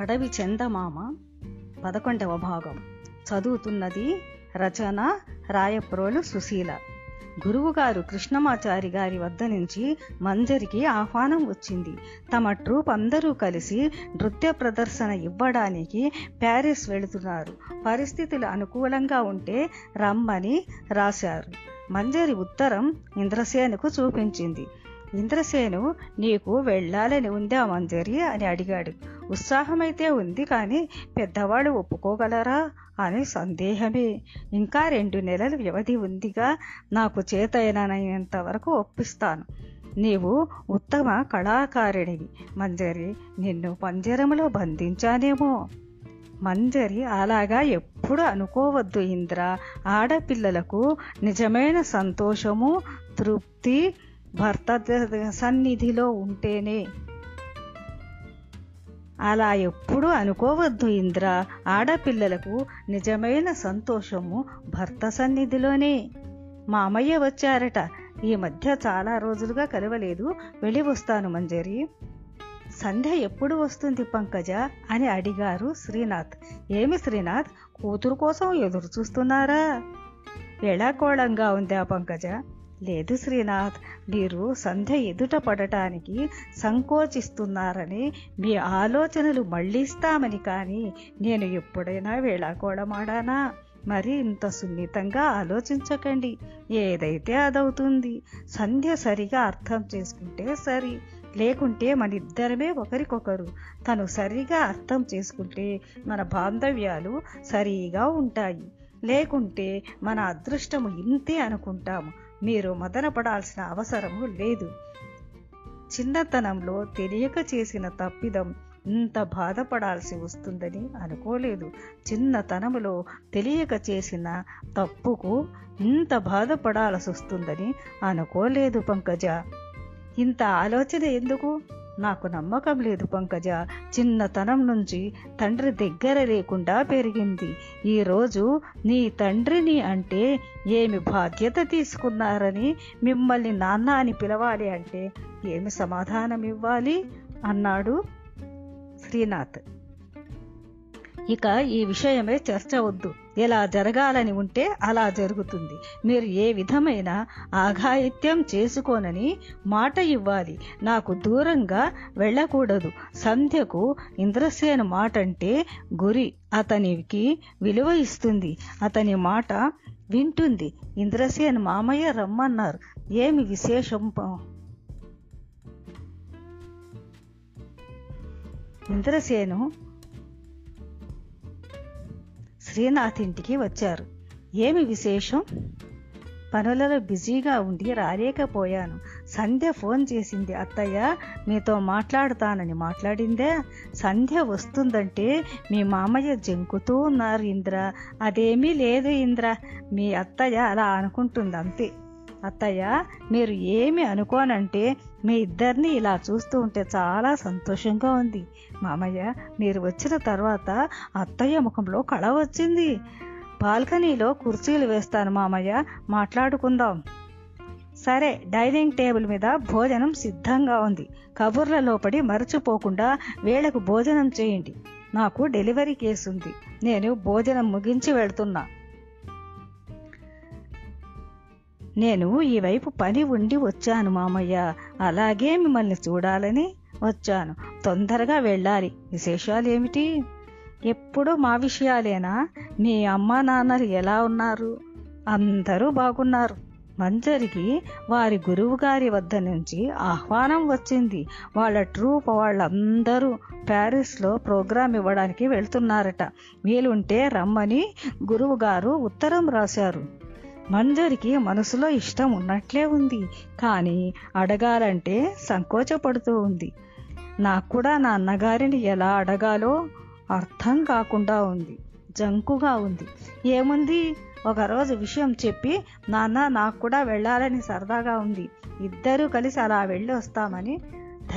అడవి చందమామ పదకొండవ భాగం. చదువుతున్నది రచన రాయప్రోలు సుశీల. గురువుగారు కృష్ణమాచారి గారి వద్ద నుంచి మంజరికి ఆహ్వానం వచ్చింది. తమ ట్రూప్ అందరూ కలిసి నృత్య ప్రదర్శన ఇవ్వడానికి ప్యారిస్ వెళుతున్నారు. పరిస్థితులు అనుకూలంగా ఉంటే రమ్మని రాశారు. మంజరి ఉత్తరం ఇంద్రసేనుకు చూపించింది. ఇంద్రసేను నీకు వెళ్ళాలని ఉందా మంజరి? అని అడిగాడు. ఉత్సాహమైతే ఉంది కానీ పెద్దవాళ్ళు ఒప్పుకోగలరా అని సందేహమే. ఇంకా రెండు నెలలు వ్యవధి ఉందిగా నాకు చేతైనంత వరకు ఒప్పిస్తాను. నీవు ఉత్తమ కళాకారుడివి మంజరి నిన్ను పంజరములో బంధించానేమో. మంజరి అలాగా ఎప్పుడు అనుకోవద్దు ఇంద్ర. ఆడపిల్లలకు నిజమైన సంతోషము తృప్తి భర్త సన్నిధిలో ఉంటేనే. అలా ఎప్పుడూ అనుకోవద్దు ఇంద్ర. ఆడపిల్లలకు నిజమైన సంతోషము భర్త సన్నిధిలోనే. మామయ్య వచ్చారట. ఈ మధ్య చాలా రోజులుగా కలవలేదు. వెళ్ళి వస్తాను మంజరి. సంధ్య ఎప్పుడు వస్తుంది పంకజ అని అడిగారు శ్రీనాథ్. ఏమి శ్రీనాథ్? కూతురు కోసం ఎదురు చూస్తున్నారా వేళాకోళంగా ఉందా పంకజ? లేదు శ్రీనాథ్ మీరు సంధ్య ఎదుట పడటానికి సంకోచిస్తున్నారని మీ ఆలోచనలు మళ్ళీస్తామని కానీ నేను ఎప్పుడైనా వేళాకోళమాడానా? మరి ఇంత సున్నితంగా ఆలోచించకండి. ఏదైతే అదవుతుంది సంధ్య సరిగా అర్థం చేసుకుంటే సరి. లేకుంటే మన ఇద్దరమే ఒకరికొకరు. తను సరిగా అర్థం చేసుకుంటే మన బాంధవ్యాలు సరిగా ఉంటాయి. లేకుంటే మన అదృష్టము ఇంతే అనుకుంటాము. మీరు మదనపడాల్సిన అవసరము లేదు. చిన్నతనంలో తెలియక చేసిన తప్పిదం ఇంత బాధపడాల్సి వస్తుందని అనుకోలేదు. చిన్నతనములో తెలియక చేసిన తప్పుకు ఇంత బాధపడాల్సి వస్తుందని అనుకోలేదు పంకజ. ఇంత ఆలోచన ఎందుకు? నాకు నమ్మకం లేదు పంకజ. చిన్నతనం నుంచి తండ్రి దగ్గర లేకుండా పెరిగింది. ఈరోజు నీ తండ్రిని అంటే ఏమి బాధ్యత తీసుకున్నారని మిమ్మల్ని నాన్న అని పిలవాలి అంటే ఏమి సమాధానం ఇవ్వాలి? అన్నాడు శ్రీనాథ్. ఇక ఈ విషయమే చర్చ వద్దు. ఎలా జరగాలని ఉంటే అలా జరుగుతుంది. మీరు ఏ విధమైన ఆఘాయిత్యం చేసుకోనని మాట ఇవ్వాలి. నాకు దూరంగా వెళ్ళకూడదు. సంధ్యకు ఇంద్రసేన మాట అంటే గురి. అతనికి విలువ ఇస్తుంది. అతని మాట వింటుంది. ఇంద్రసేన్ మామయ్య రమ్మన్నారు. ఏమి విశేషం? ఇంద్రసేను శ్రీనాథ్ ఇంటికి వచ్చారు. ఏమి విశేషం? పనులలో బిజీగా ఉండి రాలేకపోయాను. సంధ్య ఫోన్ చేసింది అత్తయ్య మీతో మాట్లాడుతానని మాట్లాడిందే? సంధ్య వస్తుందంటే మీ మామయ్య జంకుతూ ఉన్నారు ఇంద్ర. అదేమీ లేదు ఇంద్ర. మీ అత్తయ్య అలా అనుకుంటుంది అంతే. అత్తయ్య మీరు ఏమి అనుకోనంటే మీ ఇద్దరిని ఇలా చూస్తూ ఉంటే చాలా సంతోషంగా ఉంది. మామయ్య మీరు వచ్చిన తర్వాత అత్తయ్య ముఖంలో కళ వచ్చింది. బాల్కనీలో కుర్చీలు వేస్తాను మామయ్య మాట్లాడుకుందాం. సరే డైనింగ్ టేబుల్ మీద భోజనం సిద్ధంగా ఉంది. కబుర్లలో పడి మరచిపోకుండా వేళకు భోజనం చేయండి. నాకు డెలివరీ కేసు ఉంది. నేను భోజనం ముగించి వెళ్తున్నా. నేను ఈ వైపు పని ఉండి వచ్చాను మామయ్య. అలాగే మిమ్మల్ని చూడాలని వచ్చాను. తొందరగా వెళ్ళాలి. విశేషాలు ఏమిటి ఎప్పుడు మా విషయాలేనా? మీ అమ్మా నాన్నలు ఎలా ఉన్నారు? అందరూ బాగున్నారు. మంజరికి వారి గురువు గారి వద్ద నుంచి ఆహ్వానం వచ్చింది. వాళ్ళ ట్రూప్ వాళ్ళందరూ ప్యారిస్లో ప్రోగ్రాం ఇవ్వడానికి వెళ్తున్నారట. వీలుంటే రమ్మని గురువు గారు ఉత్తరం రాశారు. మంజరికి మనసులో ఇష్టం ఉన్నట్లే ఉంది. కానీ అడగాలంటే సంకోచపడుతూ ఉంది. నాకు కూడా నా అన్నగారిని ఎలా అడగాలో అర్థం కాకుండా ఉంది. జంకుగా ఉంది. ఏముంది? ఒకరోజు విషయం చెప్పి నాన్న నాకు కూడా వెళ్ళాలని సరదాగా ఉంది. ఇద్దరూ కలిసి అలా వెళ్ళి వస్తామని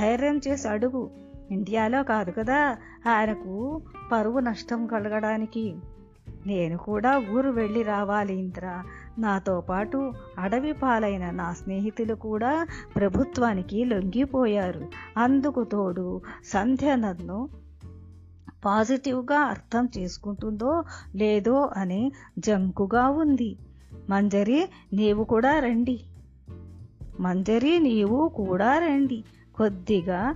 ధైర్యం చేసి అడుగు. ఇండియాలో కాదు కదా? ఆయనకు పరువు నష్టం కలగడానికి. నేను కూడా ఊరు వెళ్ళి రావాలి ఇంద్ర. నాతో పాటు అడవి పాలైన నా స్నేహితులు కూడా ప్రభుత్వానికి లొంగిపోయారు. అందుకు తోడు సంధ్య నన్ను పాజిటివ్గా అర్థం చేసుకుంటుందో లేదో అని జంకుగా ఉంది. మంజరి నీవు కూడా రండి. మంజరి నీవు కూడా రండి. కొద్దిగా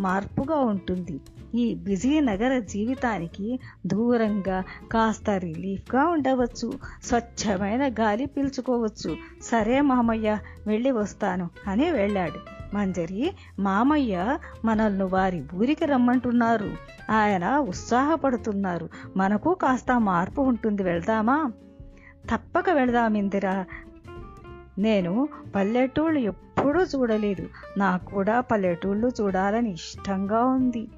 మార్పుగా ఉంటుంది. ఈ బిజీ నగర జీవితానికి దూరంగా కాస్త రిలీఫ్గా ఉండవచ్చు. స్వచ్ఛమైన గాలి పీల్చుకోవచ్చు. సరే మామయ్య వెళ్ళి వస్తాను అని వెళ్ళాడు. మంజరి మామయ్య మనల్ని వారి ఊరికి రమ్మంటున్నారు. ఆయన ఉత్సాహపడుతున్నారు. మనకు కాస్త మార్పు ఉంటుంది వెళ్దామా? తప్పక వెళదాం ఇందిరా. నేను పల్లెటూళ్ళు ఎప్పుడూ చూడలేదు. నాకు కూడా పల్లెటూళ్ళు చూడాలని ఇష్టంగా ఉంది.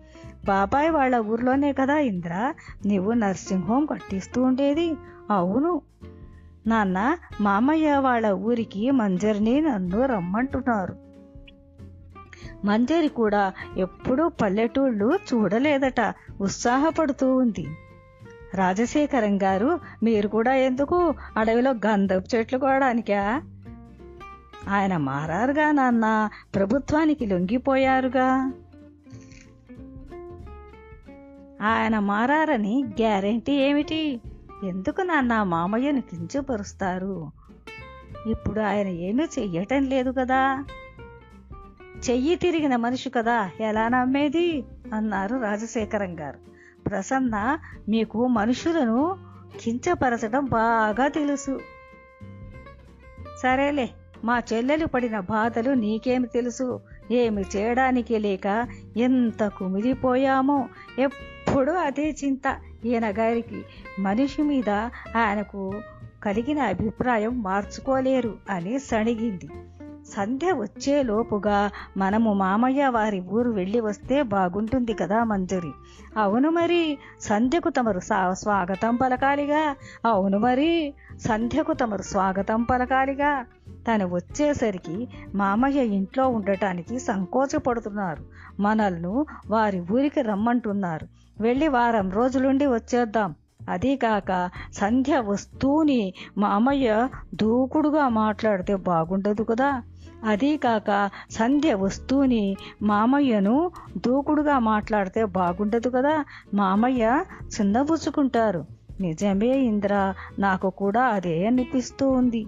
బాబాయ్ వాళ్ళ ఊర్లోనే కదా ఇంద్ర? నీవు నర్సింగ్ హోమ్ కట్టిస్తూ ఉండేది. అవును. నాన్న మామయ్య వాళ్ళ ఊరికి మంజరిని నన్ను రమ్మంటున్నారు. మంజరి కూడా ఎప్పుడూ పల్లెటూళ్ళు చూడలేదట ఉత్సాహపడుతూ ఉంది. రాజశేఖరం గారు మీరు కూడా ఎందుకు అడవిలో గంధపు చెట్లు కోవడానికా ఆయన మారారుగా నాన్న ప్రభుత్వానికి లొంగిపోయారుగా. ఆయన మారారని గ్యారెంటీ ఏమిటి? ఎందుకు నాన్న మామయ్యను కించపరుస్తారు? ఇప్పుడు ఆయన ఏమీ చెయ్యటం లేదు కదా. చెయ్యి తిరిగిన మనిషి కదా ఎలా నమ్మేది? అన్నారు రాజశేఖరం గారు. ప్రసన్న మీకు మనుషులను కించపరచడం బాగా తెలుసు. సరేలే మా చెల్లెలు పడిన బాధలు నీకేమి తెలుసు? ఏమి చేయడానికి లేక ఎంత కుమిలిపోయామో? ఎప్పుడు ఎప్పుడూ అదే చింత. ఈయన గారికి మనిషి మీద ఆయనకు కలిగిన అభిప్రాయం మార్చుకోలేరు అని సణిగింది. సంధ్య వచ్చేలోపుగా మనము మామయ్య వారి ఊరు వెళ్ళి వస్తే బాగుంటుంది కదా మంజరి. అవును మరి సంధ్యకు తమరు స్వాగతం పలకాలిగా. అవును మరి సంధ్యకు తమరు స్వాగతం పలకాలిగా. తను వచ్చేసరికి మామయ్య ఇంట్లో ఉండటానికి సంకోచపడుతున్నారు. మనల్ని వారి ఊరికి రమ్మంటున్నారు. వెళ్ళి వారం రోజులుండి వచ్చేద్దాం. అదీకాక సంధ్య వస్తూని మామయ్య దూకుడుగా మాట్లాడితే బాగుండదు కదా. అదీకాక సంధ్య వస్తూని మామయ్యను దూకుడుగా మాట్లాడితే బాగుండదు కదా. మామయ్య చిన్నబుచ్చుకుంటారు. నిజమే ఇంద్ర నాకు కూడా అదే అనిపిస్తూ ఉంది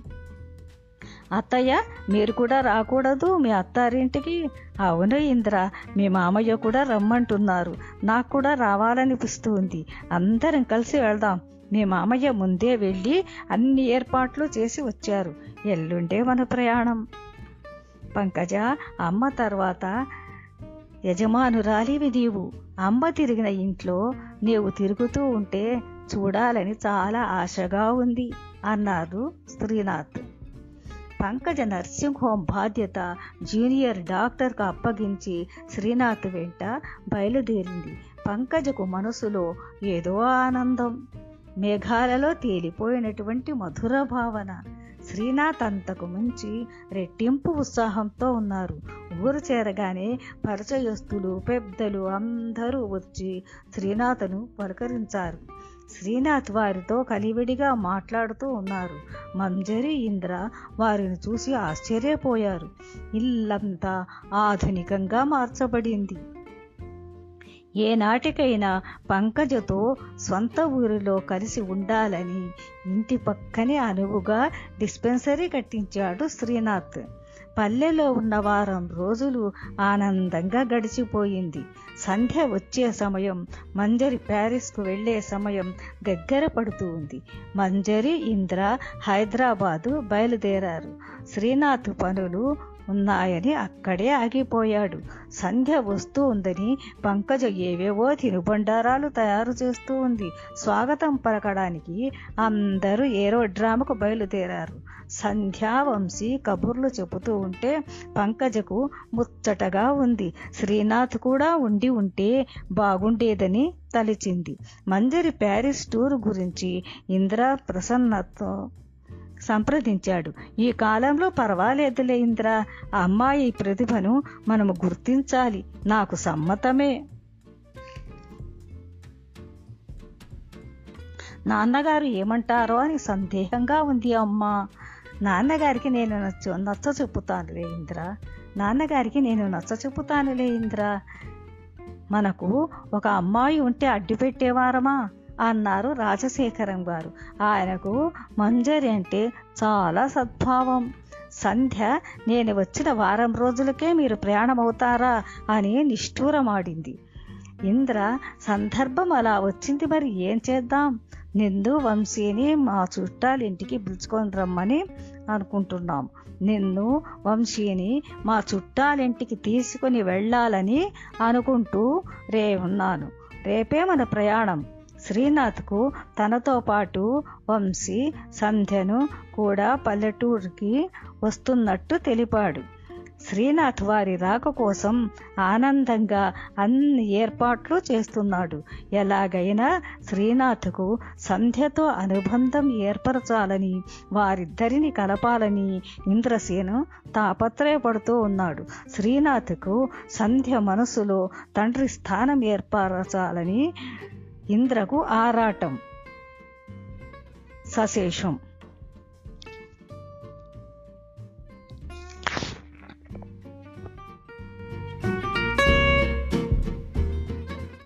అత్తయ్య మీరు కూడా రాకూడదు. మీ అత్తారింటికి అవును ఇంద్ర మీ మామయ్య కూడా రమ్మంటున్నారు. నాకు కూడా రావాలనిపిస్తుంది. అందరం కలిసి వెళ్దాం. మీ మామయ్య ముందే వెళ్ళి అన్ని ఏర్పాట్లు చేసి వచ్చారు. ఎల్లుండే మన ప్రయాణం. పంకజ అమ్మ తర్వాత యజమానురాలివి నీవు. అమ్మ తిరిగిన ఇంట్లో నీవు తిరుగుతూ ఉంటే చూడాలని చాలా ఆశగా ఉంది అన్నారు శ్రీనాథ్. పంకజ నర్సింగ్ హోమ్ బాధ్యత జూనియర్ డాక్టర్కు అప్పగించి శ్రీనాథ్ వెంట బయలుదేరింది. పంకజకు మనసులో ఏదో ఆనందం. మేఘాలలో తేలిపోయినటువంటి మధుర భావన. శ్రీనాథ్ అంతకు మించి రెట్టింపు ఉత్సాహంతో ఉన్నారు. ఊరు చేరగానే పరిచయస్తులు పెద్దలు అందరూ వచ్చి శ్రీనాథను పలకరించారు. శ్రీనాథ్ వారితో కలివిడిగా మాట్లాడుతూ ఉన్నారు. మంజరి ఇంద్ర వారిని చూసి ఆశ్చర్యపోయారు. ఇల్లంతా ఆధునికంగా మార్చబడింది. ఏనాటికైనా పంకజతో సొంత ఊరిలో కలిసి ఉండాలని ఇంటి పక్కనే అనువుగా డిస్పెన్సరీ కట్టించాడు శ్రీనాథ్. పల్లెలో ఉన్న వారం రోజులు ఆనందంగా గడిచిపోయింది. సంధ్య వచ్చే సమయం మంజరి ప్యారిస్కు వెళ్ళే సమయం దగ్గర పడుతూ ఉంది. మంజరి ఇంద్ర హైదరాబాదు బయలుదేరారు. శ్రీనాథ్ పనులు ఉన్నాయని అక్కడే ఆగిపోయాడు. సంధ్య వస్తూ ఉందని పంకజ ఏవేవో తినుబండారాలు తయారు చేస్తూ ఉంది. స్వాగతం పలకడానికి అందరూ ఏరోడ్రాముకు బయలుదేరారు. సంధ్యావంశీ కబుర్లు చెబుతూ ఉంటే పంకజకు ముచ్చటగా ఉంది. శ్రీనాథ్ కూడా ఉండి ఉంటే బాగుండేదని తలిచింది. మంజరి ప్యారిస్ టూర్ గురించి ఇంద్ర ప్రసన్నతో సంప్రదించాడు. ఈ కాలంలో పర్వాలేదులే ఇంద్ర. అమ్మాయి ప్రతిభను మనము గుర్తించాలి. నాకు సమ్మతమే. నాన్నగారు ఏమంటారో అని సందేహంగా ఉంది అమ్మా. నాన్నగారికి నేను నచ్చ నచ్చ చెప్పుతానులే ఇంద్ర. నాన్నగారికి నేను నచ్చ చెప్పుతానులే ఇంద్ర. మనకు ఒక అమ్మాయి ఉంటే అడ్డు పెట్టేవారమా అన్నారు రాజశేఖరం గారు. ఆయనకు మంజరి అంటే చాలా సద్భావం. సంధ్య నేను వచ్చిన వారం రోజులకే మీరు ప్రయాణమవుతారా అని నిష్ఠూరమాడింది. ఇంద్ర సందర్భం అలా వచ్చింది మరి ఏం చేద్దాం? నిన్ను వంశీని మా చుట్టాలు ఇంటికి పిలుచుకొని రమ్మని అనుకుంటున్నాం. నిన్ను వంశీని మా చుట్టాలింటికి తీసుకుని వెళ్ళాలని అనుకుంటూ రే ఉన్నాను. రేపే మన ప్రయాణం. శ్రీనాథ్కు తనతో పాటు వంశీ సంధ్యను కూడా పల్లెటూరుకి వస్తున్నట్టు తెలిపాడు. శ్రీనాథ్ వారి రాక కోసం ఆనందంగా అన్ని ఏర్పాట్లు చేస్తున్నాడు. ఎలాగైనా శ్రీనాథ్కు సంధ్యతో అనుబంధం ఏర్పరచాలని వారిద్దరిని కలపాలని ఇంద్రసేను తాపత్రయపడుతూ ఉన్నాడు. శ్రీనాథ్కు సంధ్య మనసులో తండ్రి స్థానం ఏర్పరచాలని ఇంద్రకు ఆరాటం సశేషం.